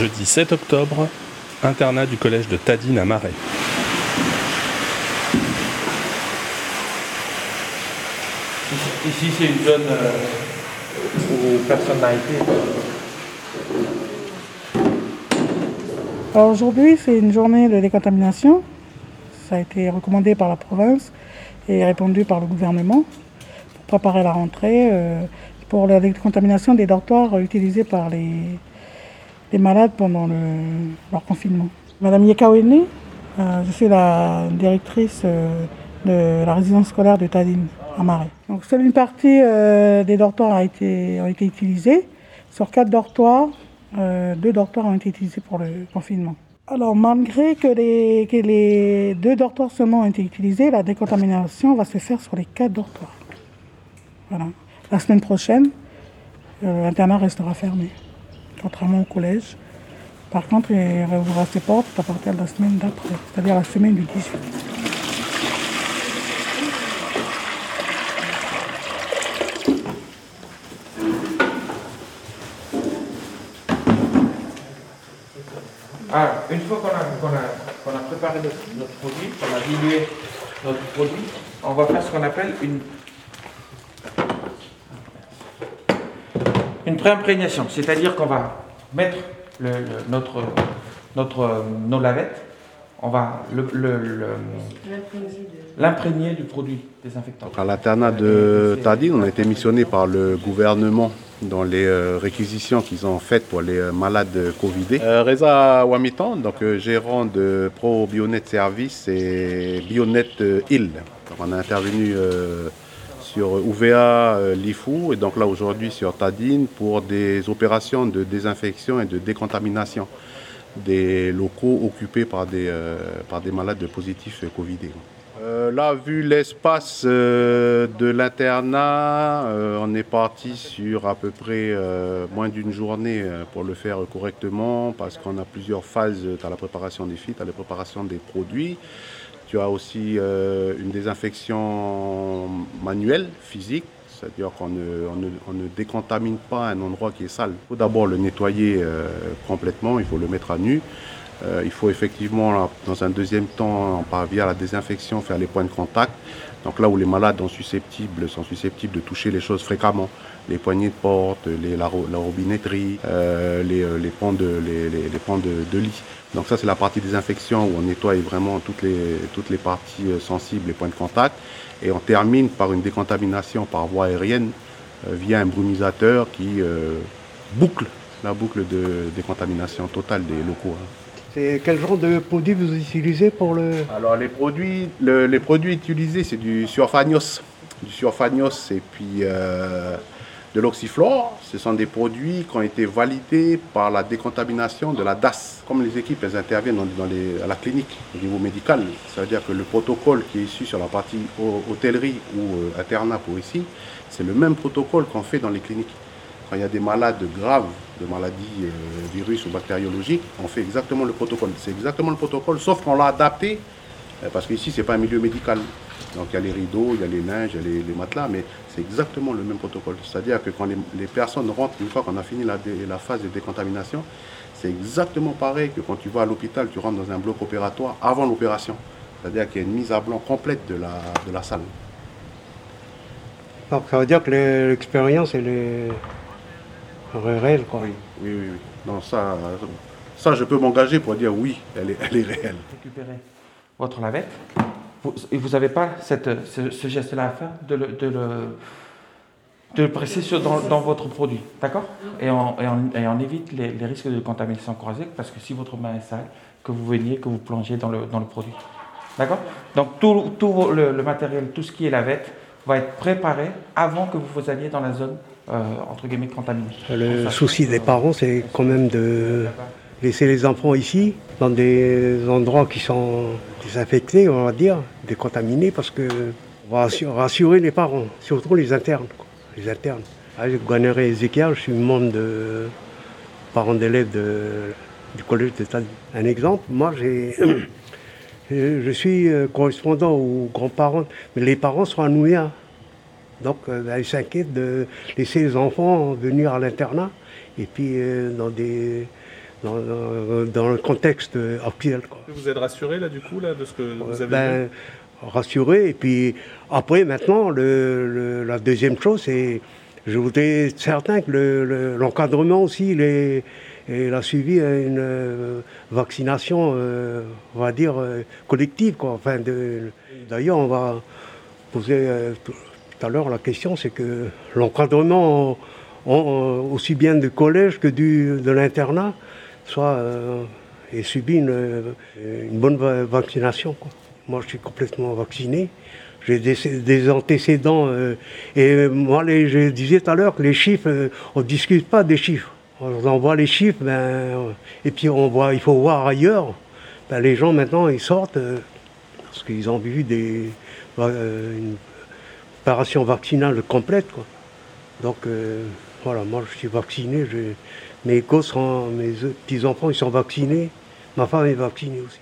Jeudi 7 octobre, internat du collège de Tadine à Marais. Ici, c'est une zone euh, où personne n'a été. Alors aujourd'hui, c'est une journée de décontamination. Ça a été recommandé par la province et répondu par le gouvernement pour préparer la rentrée euh, pour la décontamination des dortoirs utilisés par les, les malades pendant le, leur confinement. Madame Yekawene, euh, je suis la directrice euh, de la résidence scolaire de Tadine à Marais. Donc seule une partie euh, des dortoirs a été, ont été utilisés. Sur quatre dortoirs, deux dortoirs ont été utilisés pour le confinement. Alors malgré que les, que les deux dortoirs seulement ont été utilisés, la décontamination va se faire sur les quatre dortoirs. Voilà. La semaine prochaine, l'internat restera fermé, contrairement au collège. Par contre, il réouvrira ses portes à partir de la semaine d'après, c'est-à-dire la semaine du 18. Alors, une fois qu'on a, préparé notre produit, qu'on a dilué notre produit, on va faire ce qu'on appelle une, une préimprégnation. C'est-à-dire qu'on va mettre le- le- notre, notre, euh, nos lavettes, on va le- le- le- l'imprégner du produit désinfectant. À l'internat de Tadine, on a été missionné par le gouvernement dans les euh, réquisitions qu'ils ont faites pour les euh, malades Covidés. Euh, Reza Wamitan, donc gérant de Pro Bionet Service et Bionet Hill. Donc, on a intervenu euh, sur UVA euh, Lifou et donc là aujourd'hui sur Tadine pour des opérations de désinfection et de décontamination des locaux occupés par des, euh, par des malades positifs Covidés. Euh, là, vu l'espace de l'internat, on est parti sur à peu près moins d'une journée pour le faire correctement parce qu'on a plusieurs phases. As la préparation des tu as la préparation des produits. Tu as aussi euh, une désinfection manuelle, physique, c'est-à-dire qu'on ne, on ne- on ne décontamine pas un endroit qui est sale. Il faut d'abord le nettoyer euh, complètement, il faut le mettre à nu. Euh, il faut effectivement, dans un deuxième temps, via la désinfection, faire les points de contact. Donc là où les malades sont susceptibles, sont susceptibles de toucher les choses fréquemment, les poignées de porte, la, ro- la robinetterie, euh, les, euh, les pans, de, lit. Donc ça c'est la partie désinfection où on nettoie vraiment toutes les, parties sensibles, les points de contact. Et on termine par une décontamination par voie aérienne via un brumisateur qui boucle la boucle de décontamination totale des locaux. hein. C'est quel genre de produit vous utilisez pour le... Alors les produits, le- les produits utilisés, c'est du surfagnos, du surfagnos et puis euh, de l'oxyflore. Ce sont des produits qui ont été validés par la décontamination de la DAS. Comme les équipes elles interviennent dans, les- à la clinique au niveau médical, ça veut dire que le protocole qui est issu sur la partie hôtellerie ou euh, internat pour ici, c'est le même protocole qu'on fait dans les cliniques. Quand il y a des malades graves, de maladies euh, virus ou bactériologiques, on fait exactement le protocole. C'est exactement le protocole, sauf qu'on l'a adapté, euh, parce qu'ici, ce n'est pas un milieu médical. Donc il y a les rideaux, il y a les linges, il y a les, matelas, mais c'est exactement le même protocole. C'est-à-dire que quand les, personnes rentrent, une fois qu'on a fini la, phase de décontamination, c'est exactement pareil que quand tu vas à l'hôpital, tu rentres dans un bloc opératoire avant l'opération. C'est-à-dire qu'il y a une mise à blanc complète de la, de la salle. Donc ça veut dire que le- l'expérience, elle est réelle, quoi. Oui, oui, oui. oui. Non, ça, ça, je peux m'engager pour dire oui, elle est, elle est réelle. récupérez votre lavette. Vous- et vous n'avez pas cette, ce, ce geste-là à faire de le, de le, de le presser sur, dans, dans votre produit. D'accord? Et on, et, on, et on évite les, les risques de contamination croisée parce que si votre main est sale, que vous veniez, que vous plongez dans le, dans le produit. D'accord? Donc tout, tout le, le matériel, tout ce qui est lavette, va être préparé avant que vous vous alliez dans la zone, entre guillemets, contaminée. Le Ça, souci des parents, c'est quand même de laisser les enfants ici, dans des endroits qui sont désinfectés, on va dire, décontaminés, parce que on va rassurer, les parents, surtout les internes. quoi, les internes. Ah, je Gouanere Ezekiel, je suis membre de parents d'élèves du collège de Tadine. Un exemple, moi j'ai je suis euh, correspondant aux grands-parents, mais les parents sont à Nouya. Donc, euh, ils s'inquiètent de laisser les enfants venir à l'internat et puis euh, dans des dans, le contexte actuel. Vous êtes rassuré là du coup là, de ce que vous avez ben, Rassuré. Et puis après, maintenant, la deuxième chose, c'est je voudrais être certain que l'encadrement aussi, il, a suivi une euh, vaccination, euh, on va dire, euh, collective. Enfin, D'ailleurs, on va poser tout à l'heure la question, c'est que l'encadrement, aussi bien du collège que du, de l'internat, soit et subit une, bonne vaccination. Moi, je suis complètement vacciné. J'ai des, antécédents. Euh, et moi, je disais tout à l'heure que les chiffres, euh, on ne discute pas des chiffres. On voit les chiffres, ben, euh, et puis on voit, il faut voir ailleurs. Ben, les gens maintenant, ils sortent parce qu'ils ont vu des, une opération vaccinale complète. Donc voilà, moi je suis vacciné. mes gosses, mes petits-enfants, ils sont vaccinés. Ma femme est vaccinée aussi.